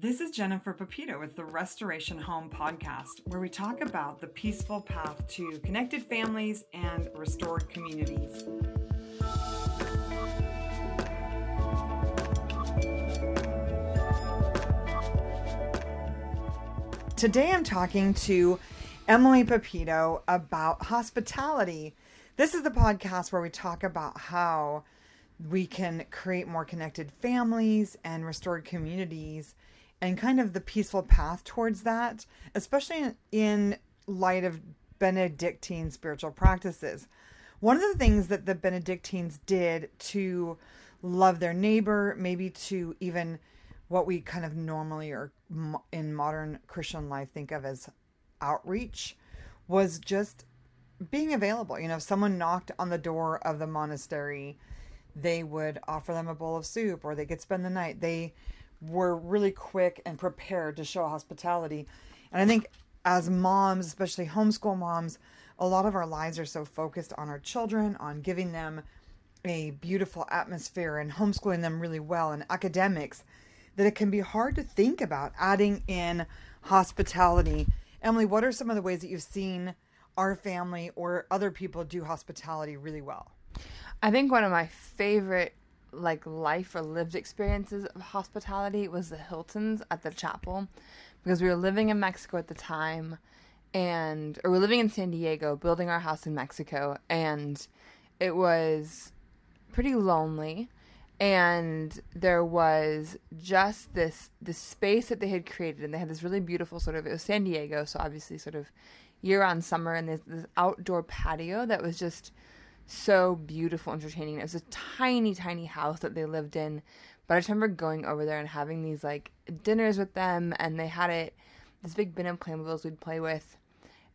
This is Jennifer Pepito with the Restoration Home Podcast, where we talk about the peaceful path to connected families and restored communities. Today I'm talking to Emelie Pepito about hospitality. This is the podcast where we talk about how we can create more connected families and restored communities and kind of the peaceful path towards that, especially in light of Benedictine spiritual practices. One of the things that the Benedictines did to love their neighbor, maybe to even what we kind of normally or in modern Christian life think of as outreach, was just being available. You know, if someone knocked on the door of the monastery, they would offer them a bowl of soup or they could spend the night. They were really quick and prepared to show hospitality. And I think as moms, especially homeschool moms, a lot of our lives are so focused on our children, on giving them a beautiful atmosphere and homeschooling them really well and academics that it can be hard to think about adding in hospitality. Emelie, what are some of the ways that you've seen our family or other people do hospitality really well? I think one of my favorite like life or lived experiences of hospitality was the Hiltons at the chapel. Because we were living in Mexico at the time and or we are living in San Diego building our house in Mexico and it was pretty lonely. And there was just this this space that they had created and they had this really beautiful sort of it was San Diego so obviously sort of year on summer and this, this outdoor patio that was just so beautiful, entertaining. It was a tiny, tiny house that they lived in. But I just remember going over there and having these like dinners with them, and they had it this big bin of Playmobiles we'd play with,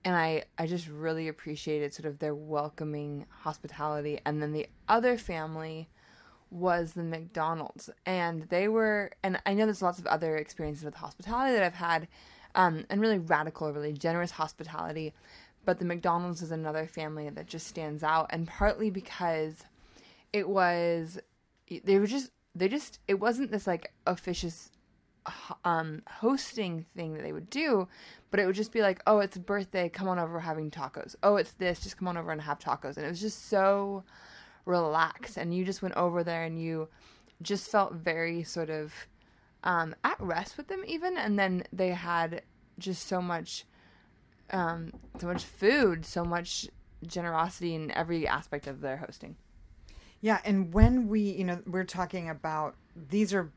and I I just really appreciated sort of their welcoming hospitality. And then the other family was the McDonald's, and they were, and I know there's lots of other experiences with hospitality that I've had, um, and really radical, really generous hospitality but the McDonald's is another family that just stands out, and partly because it was they were just they just it wasn't this like officious um hosting thing that they would do but it would just be like oh it's a birthday come on over we're having tacos. Oh it's this just come on over and have tacos. And it was just so relaxed and you just went over there and you just felt very sort of um at rest with them even and then they had just so much um, so much food, so much generosity in every aspect of their hosting. Yeah, and when we, you know, we're talking about these are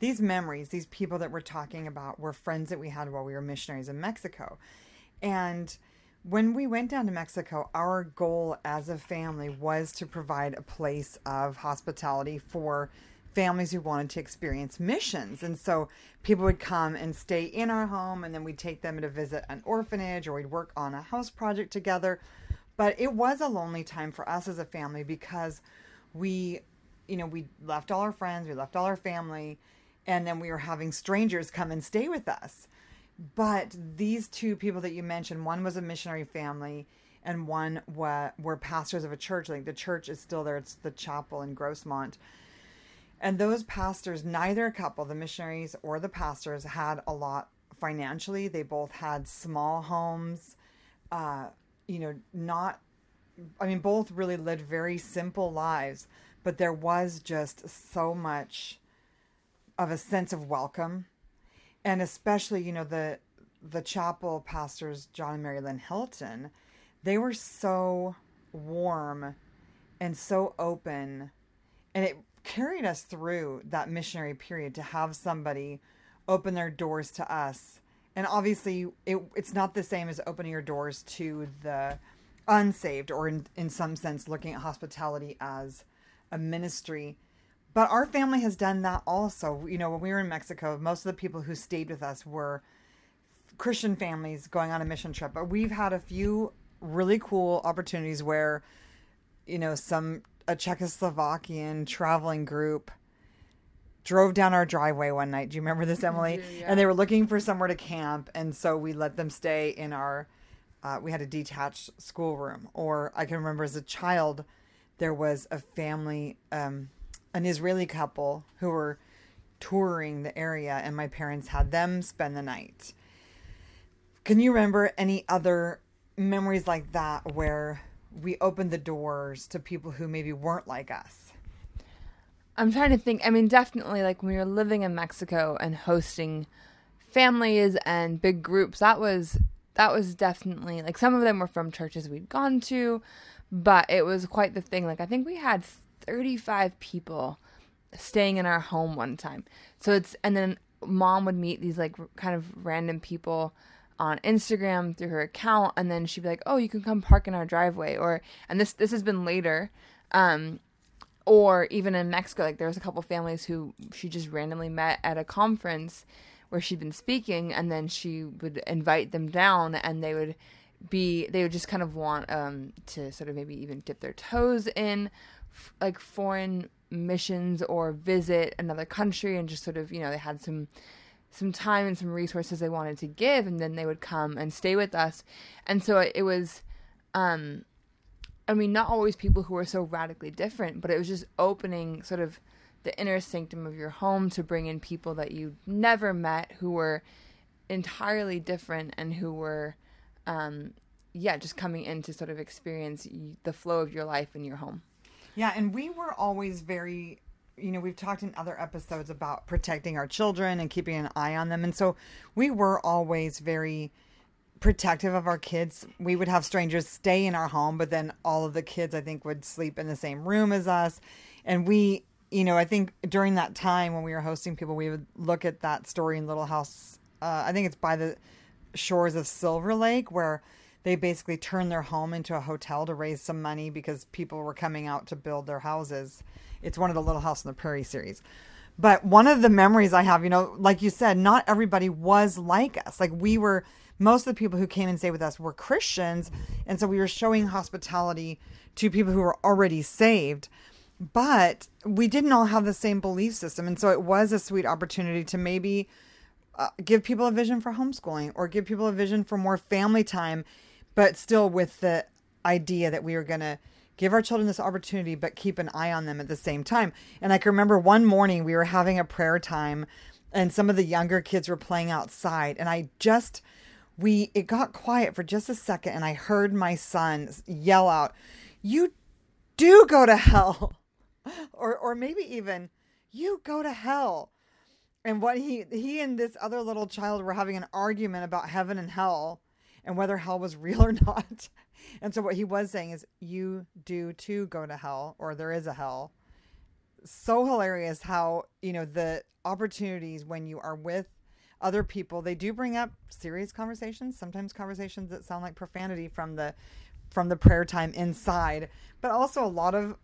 these memories, these people that we're talking about were friends that we had while we were missionaries in Mexico. And when we went down to Mexico, our goal as a family was to provide a place of hospitality for families who wanted to experience missions. And so people would come and stay in our home, and then we'd take them to visit an orphanage or we'd work on a house project together. But it was a lonely time for us as a family because we, you know, we left all our friends, we left all our family, and then we were having strangers come and stay with us. But these two people that you mentioned, one was a missionary family and one were, pastors of a church. Like the church is still there, it's the chapel in Grossmont and those pastors, neither couple, the missionaries or the pastors, had a lot financially. They both had small homes, uh, you know, not, I mean, both really lived very simple lives, but there was just so much of a sense of welcome. And especially, you know, the, the chapel pastors, John and Mary Lynn Hilton, they were so warm and so open. And it carried us through that missionary period to have somebody open their doors to us. And obviously, it, it's not the same as opening your doors to the unsaved, or in, in some sense, looking at hospitality as a ministry. But our family has done that also. You know, when we were in Mexico, most of the people who stayed with us were Christian families going on a mission trip. But we've had a few really cool opportunities where, you know, some a Czechoslovakian traveling group drove down our driveway one night. Do you remember this, Emelie? yeah. And they were looking for somewhere to camp, and so we let them stay in our. Uh, we had a detached schoolroom, or I can remember as a child, there was a family, um, an Israeli couple who were touring the area and my parents had them spend the night. Can you remember any other memories like that where we opened the doors to people who maybe weren't like us? I'm trying to think. I mean, definitely, like when we were living in Mexico and hosting families and big groups, that was that was definitely like some of them were from churches we'd gone to, but it was quite the thing. Like I think we had 35 people staying in our home one time. So it's and then mom would meet these like kind of random people on Instagram through her account and then she'd be like, "Oh, you can come park in our driveway." Or and this this has been later um or even in Mexico like there was a couple families who she just randomly met at a conference where she'd been speaking and then she would invite them down and they would be they would just kind of want um to sort of maybe even dip their toes in f- like foreign missions or visit another country and just sort of you know they had some some time and some resources they wanted to give and then they would come and stay with us. And so it, was um i mean not always people who were so radically different but it was just opening sort of the inner sanctum of your home to bring in people that you never met who were entirely different and who were um yeah just coming in to sort of experience the flow of your life in your home. Yeah, and we were always very you know, we've talked in other episodes about protecting our children and keeping an eye on them. And so we were always very protective of our kids. We would have strangers stay in our home, but then all of the kids, I think, would sleep in the same room as us. And we, you know, I think during that time when we were hosting people, we would look at that story in Little House. Uh, I think it's by the shores of Silver Lake, where they basically turned their home into a hotel to raise some money because people were coming out to build their houses. It's one of the Little House on the Prairie series. But one of the memories I have, you know, like you said, not everybody was like us. Like we were, most of the people who came and stayed with us were Christians. And so we were showing hospitality to people who were already saved. But we didn't all have the same belief system. And so it was a sweet opportunity to maybe uh, give people a vision for homeschooling or give people a vision for more family time but still with the idea that we were going to give our children this opportunity, but keep an eye on them at the same time. And I can remember one morning we were having a prayer time and some of the younger kids were playing outside. And I just, we, it got quiet for just a second and I heard my son yell out, You do go to hell. or, or maybe even, You go to hell. And what he, he and this other little child were having an argument about heaven and hell and whether hell was real or not. And so what he was saying is, you do too go to hell, or there is a hell. So hilarious how, you know, the opportunities when you are with other people, they do bring up serious conversations, sometimes conversations that sound like profanity from the from the prayer time inside, but also a lot of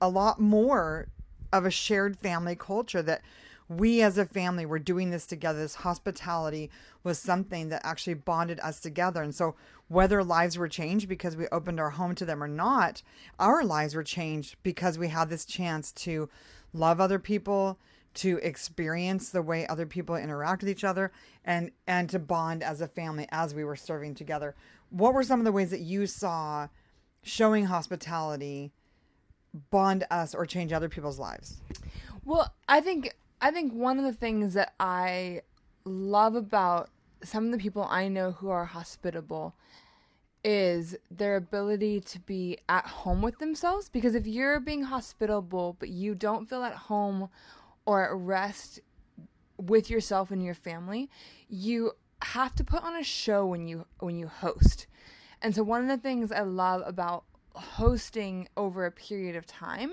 a lot more of a shared family culture that we as a family were doing this together. This hospitality was something that actually bonded us together. And so, whether lives were changed because we opened our home to them or not, our lives were changed because we had this chance to love other people, to experience the way other people interact with each other, and and to bond as a family as we were serving together. What were some of the ways that you saw showing hospitality bond us or change other people's lives? Well, I think I think one of the things that I love about some of the people I know who are hospitable is their ability to be at home with themselves. Because if you're being hospitable, but you don't feel at home or at rest with yourself and your family, you have to put on a show when you when you host. And so one of the things I love about hosting over a period of time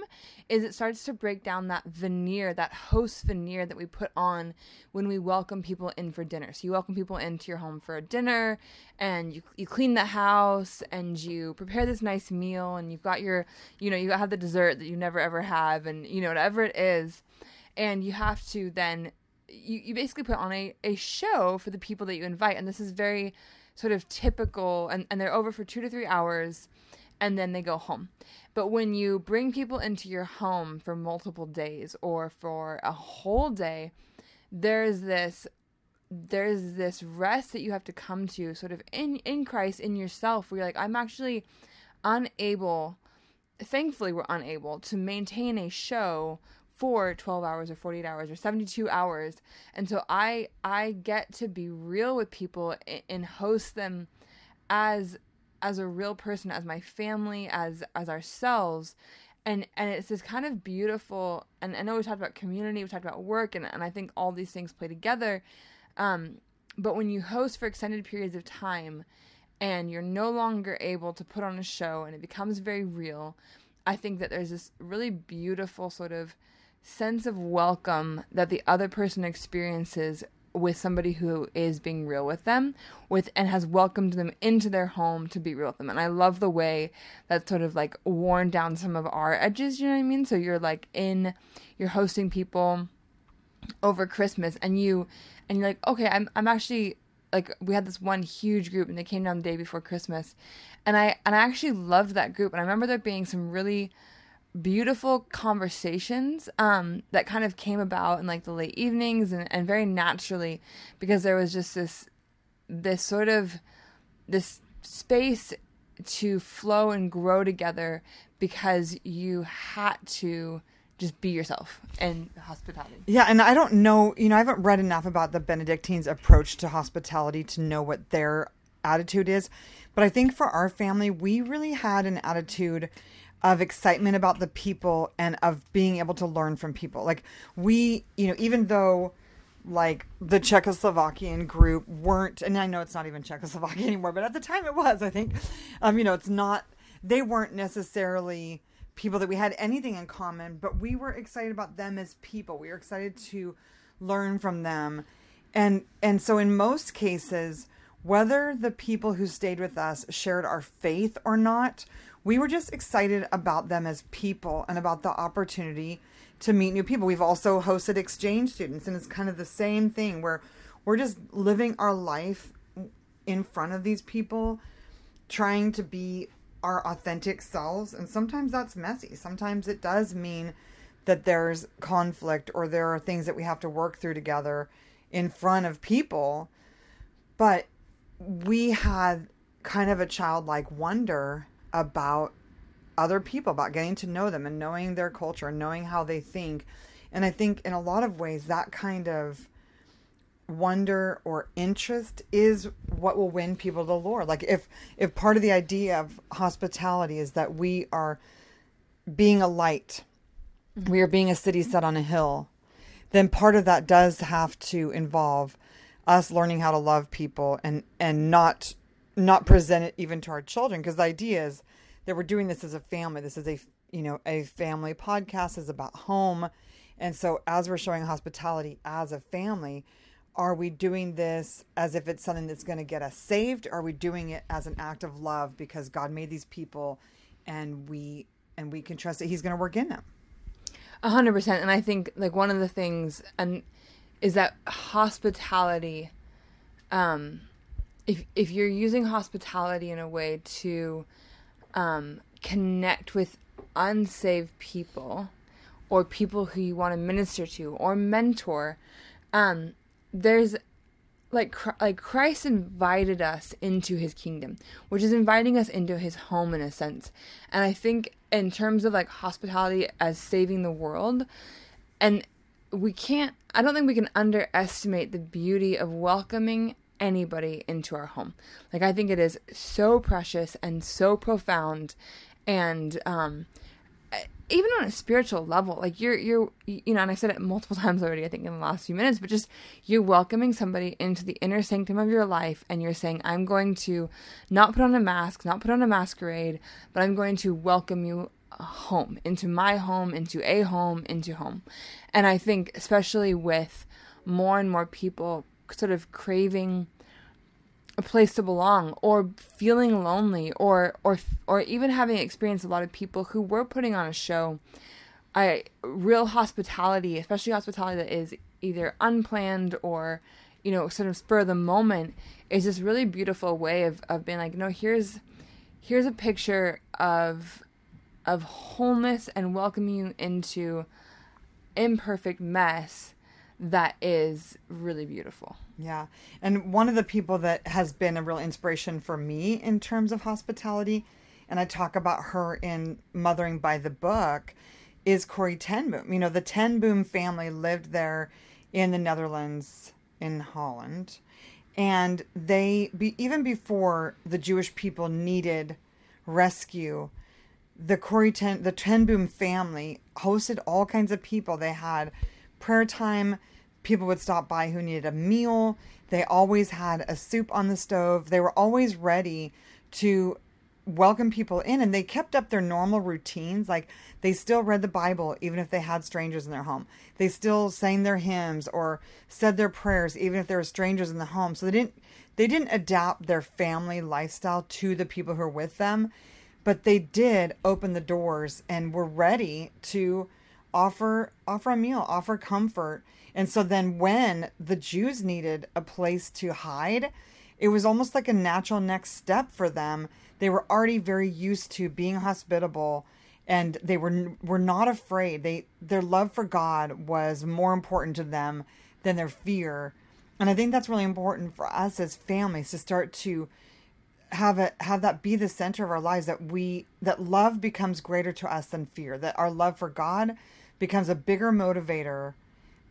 is it starts to break down that veneer, that host veneer that we put on when we welcome people in for dinner. So you welcome people into your home for a dinner and you you clean the house and you prepare this nice meal and you've got your you know, you have the dessert that you never ever have and you know whatever it is. And you have to then you, you basically put on a, a show for the people that you invite. And this is very sort of typical and, and they're over for two to three hours and then they go home. But when you bring people into your home for multiple days or for a whole day, there's this there's this rest that you have to come to sort of in in Christ in yourself where you're like I'm actually unable thankfully we're unable to maintain a show for 12 hours or 48 hours or 72 hours and so i i get to be real with people and host them as as a real person as my family as as ourselves. And and it's this kind of beautiful and i know we talked about community we talked about work and, and i think all these things play together. Um, but when you host for extended periods of time and you're no longer able to put on a show and it becomes very real i think that there's this really beautiful sort of sense of welcome that the other person experiences with somebody who is being real with them with and has welcomed them into their home to be real with them. And i love the way that sort of like worn down some of our edges you know what i mean? So you're like in you're hosting people over christmas and you and you're like okay i'm, I'm actually like we had this one huge group and they came down the day before christmas. And i and i actually loved that group. And i remember there being some really beautiful conversations um, that kind of came about in like the late evenings and, and very naturally because there was just this this sort of this space to flow and grow together because you had to just be yourself in hospitality. Yeah, and I don't know, you know, I haven't read enough about the Benedictines' approach to hospitality to know what their attitude is. But I think for our family, we really had an attitude of excitement about the people and of being able to learn from people. Like we, you know, even though like the Czechoslovakian group weren't, and I know it's not even Czechoslovakia anymore, but at the time it was, I think, um, you know, it's not, they weren't necessarily people that we had anything in common, but we were excited about them as people. We were excited to learn from them. And, and so in most cases, whether the people who stayed with us shared our faith or not, we were just excited about them as people and about the opportunity to meet new people. We've also hosted exchange students, and it's kind of the same thing where we're just living our life in front of these people, trying to be our authentic selves. And sometimes that's messy. Sometimes it does mean that there's conflict or there are things that we have to work through together in front of people. But we had kind of a childlike wonder about other people, about getting to know them and knowing their culture and knowing how they think. And I think in a lot of ways, that kind of wonder or interest is what will win people to the Lord. Like if if part of the idea of hospitality is that we are being a light, mm-hmm. we are being a city set on a hill, then part of that does have to involve us learning how to love people and and not not present it even to our children because the idea is that we're doing this as a family. This is a you know a family podcast is about home, and so as we're showing hospitality as a family, are we doing this as if it's something that's going to get us saved? Are we doing it as an act of love because God made these people, and we and we can trust that He's going to work in them? A hundred percent. And I think like one of the things and is that hospitality. Um, if if you're using hospitality in a way to um, connect with unsaved people or people who you want to minister to or mentor, um, there's like like Christ invited us into his kingdom, which is inviting us into his home in a sense. And I think in terms of like hospitality as saving the world and we can't I don't think we can underestimate the beauty of welcoming anybody into our home. Like I think it is so precious and so profound and um even on a spiritual level like you're you're you know and i said it multiple times already i think in the last few minutes but just you're welcoming somebody into the inner sanctum of your life and you're saying i'm going to not put on a mask not put on a masquerade but i'm going to welcome you home into my home into a home into home and i think especially with more and more people sort of craving a place to belong or feeling lonely or or or even having experienced a lot of people who were putting on a show I real hospitality especially hospitality that is either unplanned or you know sort of spur of the moment is this really beautiful way of of being like no here's here's a picture of of wholeness and welcoming you into imperfect mess that is really beautiful. Yeah. And one of the people that has been a real inspiration for me in terms of hospitality, and I talk about her in Mothering by the Book, is Corrie ten Boom. You know, the ten Boom family lived there in the Netherlands, in Holland, and they be, even before the Jewish people needed rescue, the Corrie ten the ten Boom family hosted all kinds of people. They had prayer time. People would stop by who needed a meal. They always had a soup on the stove. They were always ready to welcome people in and they kept up their normal routines like they still read the bible even if they had strangers in their home they still sang their hymns or said their prayers even if there were strangers in the home so they didn't they didn't adapt their family lifestyle to the people who were with them but they did open the doors and were ready to offer offer a meal offer comfort and so then when the jews needed a place to hide it was almost like a natural next step for them. They were already very used to being hospitable and they were were not afraid. They their love for god was more important to them than their fear. And i think that's really important for us as families to start to have it have that be the center of our lives that we that love becomes greater to us than fear that our love for god becomes a bigger motivator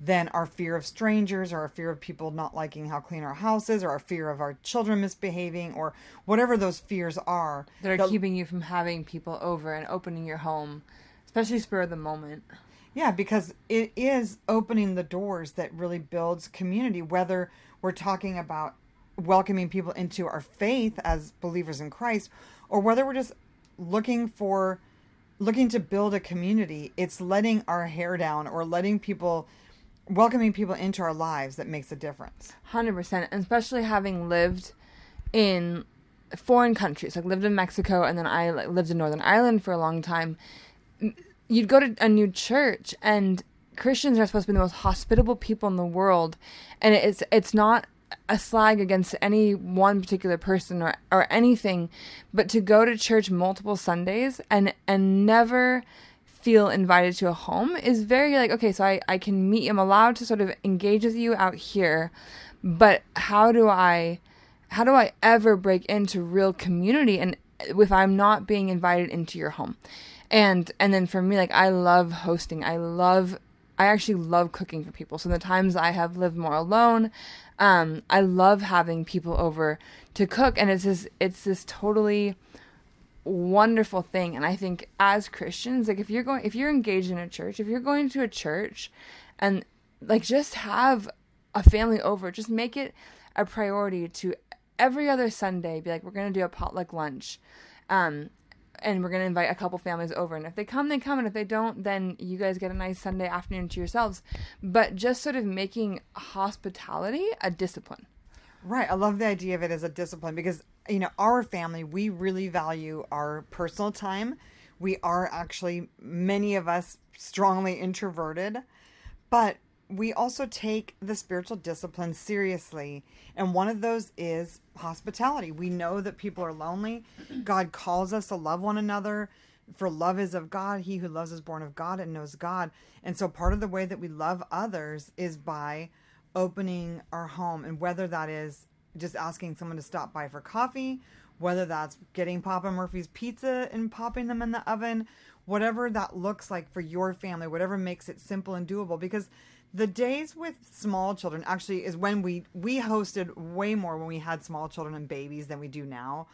than our fear of strangers or our fear of people not liking how clean our house is or our fear of our children misbehaving or whatever those fears are. That are keeping you from having people over and opening your home especially spur of the moment. Yeah because it is opening the doors that really builds community whether we're talking about welcoming people into our faith as believers in christ or whether we're just looking for looking to build a community. It's letting our hair down or letting people welcoming people into our lives that makes a difference. 100%. And especially having lived in foreign countries, like lived in Mexico and then I lived in Northern Ireland for a long time. You'd go to a new church and Christians are supposed to be the most hospitable people in the world. And it's it's not a slag against any one particular person or, or anything, but to go to church multiple Sundays and and never feel invited to a home is very like okay so I, I can meet i'm allowed to sort of engage with you out here but how do i how do i ever break into real community and if i'm not being invited into your home? And and then for me like i love hosting. I love i actually love cooking for people. So the times i have lived more alone um i love having people over to cook. And it's this it's this totally wonderful thing. And i think as christians like if you're going if you're engaged in a church if you're going to a church and like just have a family over just make it a priority to every other sunday be like we're going to do a potluck lunch um and we're going to invite a couple families over. And if they come they come. And if they don't then you guys get a nice sunday afternoon to yourselves. But just sort of making hospitality a discipline Right. I love the idea of it as a discipline because, you know, our family, we really value our personal time. We are actually, many of us, strongly introverted, but we also take the spiritual discipline seriously. And one of those is hospitality. We know that people are lonely. God calls us to love one another. For love is of God. He who loves is born of God and knows God. And so part of the way that we love others is by opening our home and whether that is just asking someone to stop by for coffee, whether that's getting Papa Murphy's pizza and popping them in the oven, whatever that looks like for your family, whatever makes it simple and doable because the days with small children actually is when we we hosted way more when we had small children and babies than we do now.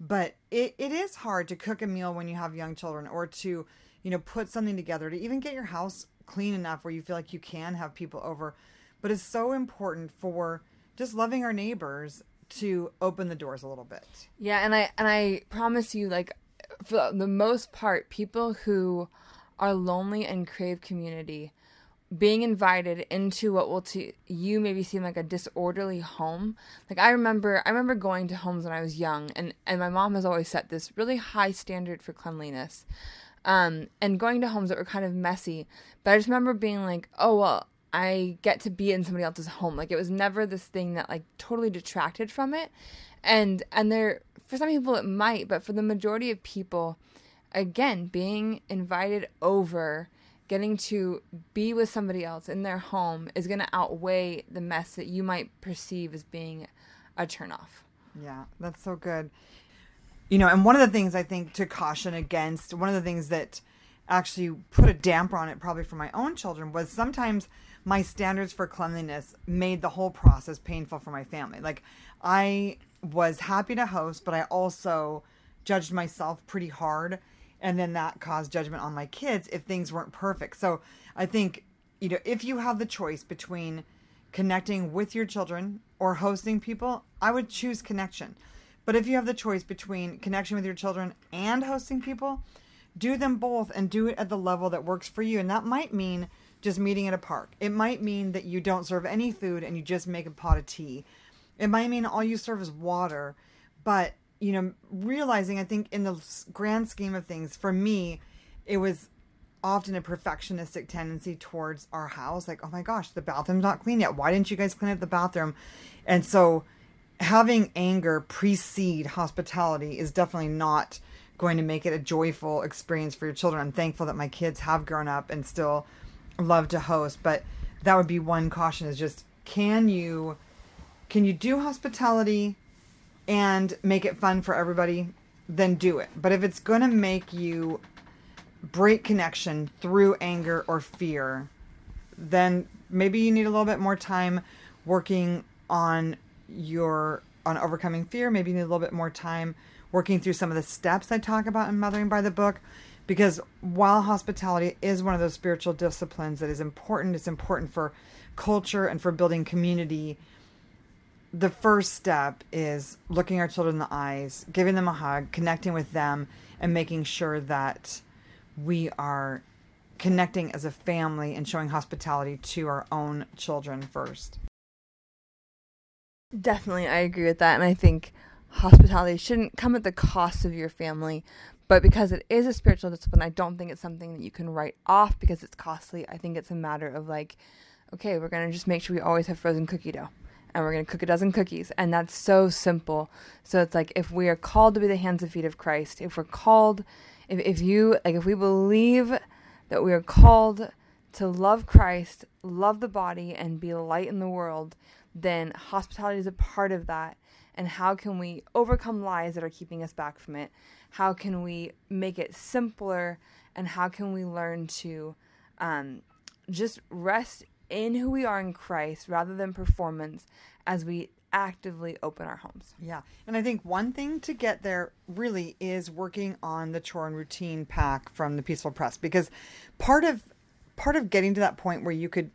But it, it is hard to cook a meal when you have young children or to, you know, put something together to even get your house clean enough where you feel like you can have people over but it's so important for just loving our neighbors to open the doors a little bit. Yeah, and I and I promise you like for the most part people who are lonely and crave community being invited into what will to you maybe seem like a disorderly home like i remember i remember going to homes when i was young and and my mom has always set this really high standard for cleanliness um and going to homes that were kind of messy but i just remember being like oh well I get to be in somebody else's home. Like it was never this thing that like totally detracted from it. And and there for some people it might, but for the majority of people, again, being invited over, getting to be with somebody else in their home is going to outweigh the mess that you might perceive as being a turnoff. Yeah, that's so good. You know, and one of the things I think to caution against, one of the things that actually put a damper on it probably for my own children was sometimes my standards for cleanliness made the whole process painful for my family. Like I was happy to host, but I also judged myself pretty hard and then that caused judgment on my kids if things weren't perfect. So I think you know, if you have the choice between connecting with your children or hosting people, I would choose connection. But if you have the choice between connection with your children and hosting people, do them both and do it at the level that works for you. And that might mean just meeting at a park. It might mean that you don't serve any food and you just make a pot of tea. It might mean all you serve is water. But, you know, realizing, I think, in the grand scheme of things, for me, it was often a perfectionistic tendency towards our house. Like, oh my gosh, the bathroom's not clean yet. Why didn't you guys clean up the bathroom? And so having anger precede hospitality is definitely not going to make it a joyful experience for your children. I'm thankful that my kids have grown up and still love to host, but that would be one caution is just can you can you do hospitality and make it fun for everybody? Then do it. But if it's going to make you break connection through anger or fear, then maybe you need a little bit more time working on your on overcoming fear. Maybe you need a little bit more time working through some of the steps I talk about in Mothering by the Book. Because while hospitality is one of those spiritual disciplines that is important, it's important for culture and for building community. The first step is looking our children in the eyes, giving them a hug, connecting with them, and making sure that we are connecting as a family and showing hospitality to our own children first. Definitely, I agree with that. And I think hospitality shouldn't come at the cost of your family. But because it is a spiritual discipline, I don't think it's something that you can write off because it's costly. I think it's a matter of like, okay, we're going to just make sure we always have frozen cookie dough and we're going to cook a dozen cookies. And that's so simple. So it's like if we are called to be the hands and feet of Christ, if we're called, if, if you, like, if we believe that we are called to love Christ, love the body, and be light in the world, then hospitality is a part of that and how can we overcome lies that are keeping us back from it? How can we make it simpler? And how can we learn to um, just rest in who we are in Christ rather than performance as we actively open our homes? Yeah. And I think one thing to get there really is working on the chore and routine pack from the Peaceful Press because part of part of getting to that point where you could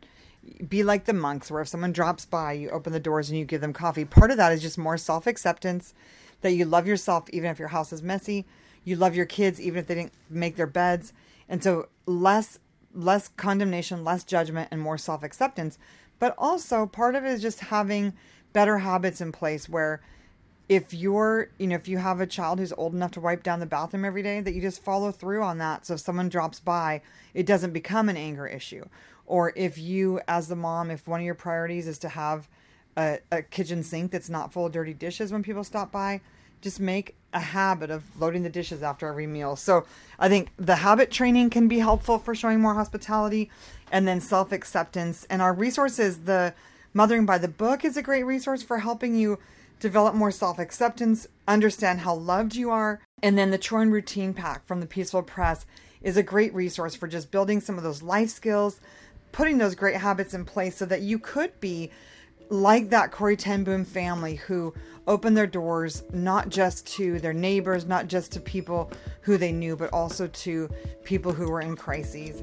be like the monks where if someone drops by you open the doors and you give them coffee. Part of that is just more self-acceptance that you love yourself even if your house is messy. You love your kids even if they didn't make their beds. And so less less condemnation less judgment and more self-acceptance. But also part of it is just having better habits in place where if you're you know if you have a child who's old enough to wipe down the bathroom every day that you just follow through on that. So if someone drops by it doesn't become an anger issue or if you as the mom if one of your priorities is to have a, a kitchen sink that's not full of dirty dishes when people stop by just make a habit of loading the dishes after every meal. So i think the habit training can be helpful for showing more hospitality and then self-acceptance. And our resources the mothering by the book is a great resource for helping you develop more self-acceptance understand how loved you are. And then the chore and routine pack from the peaceful press is a great resource for just building some of those life skills putting those great habits in place so that you could be like that Corrie ten Boom family who opened their doors not just to their neighbors, not just to people who they knew, but also to people who were in crises.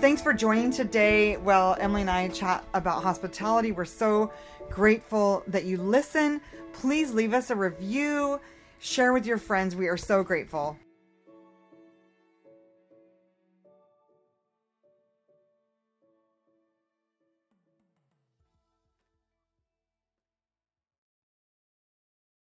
Thanks for joining today. Well, Emelie and I chat about hospitality. We're so grateful that you listen. Please leave us a review, share with your friends. We are so grateful.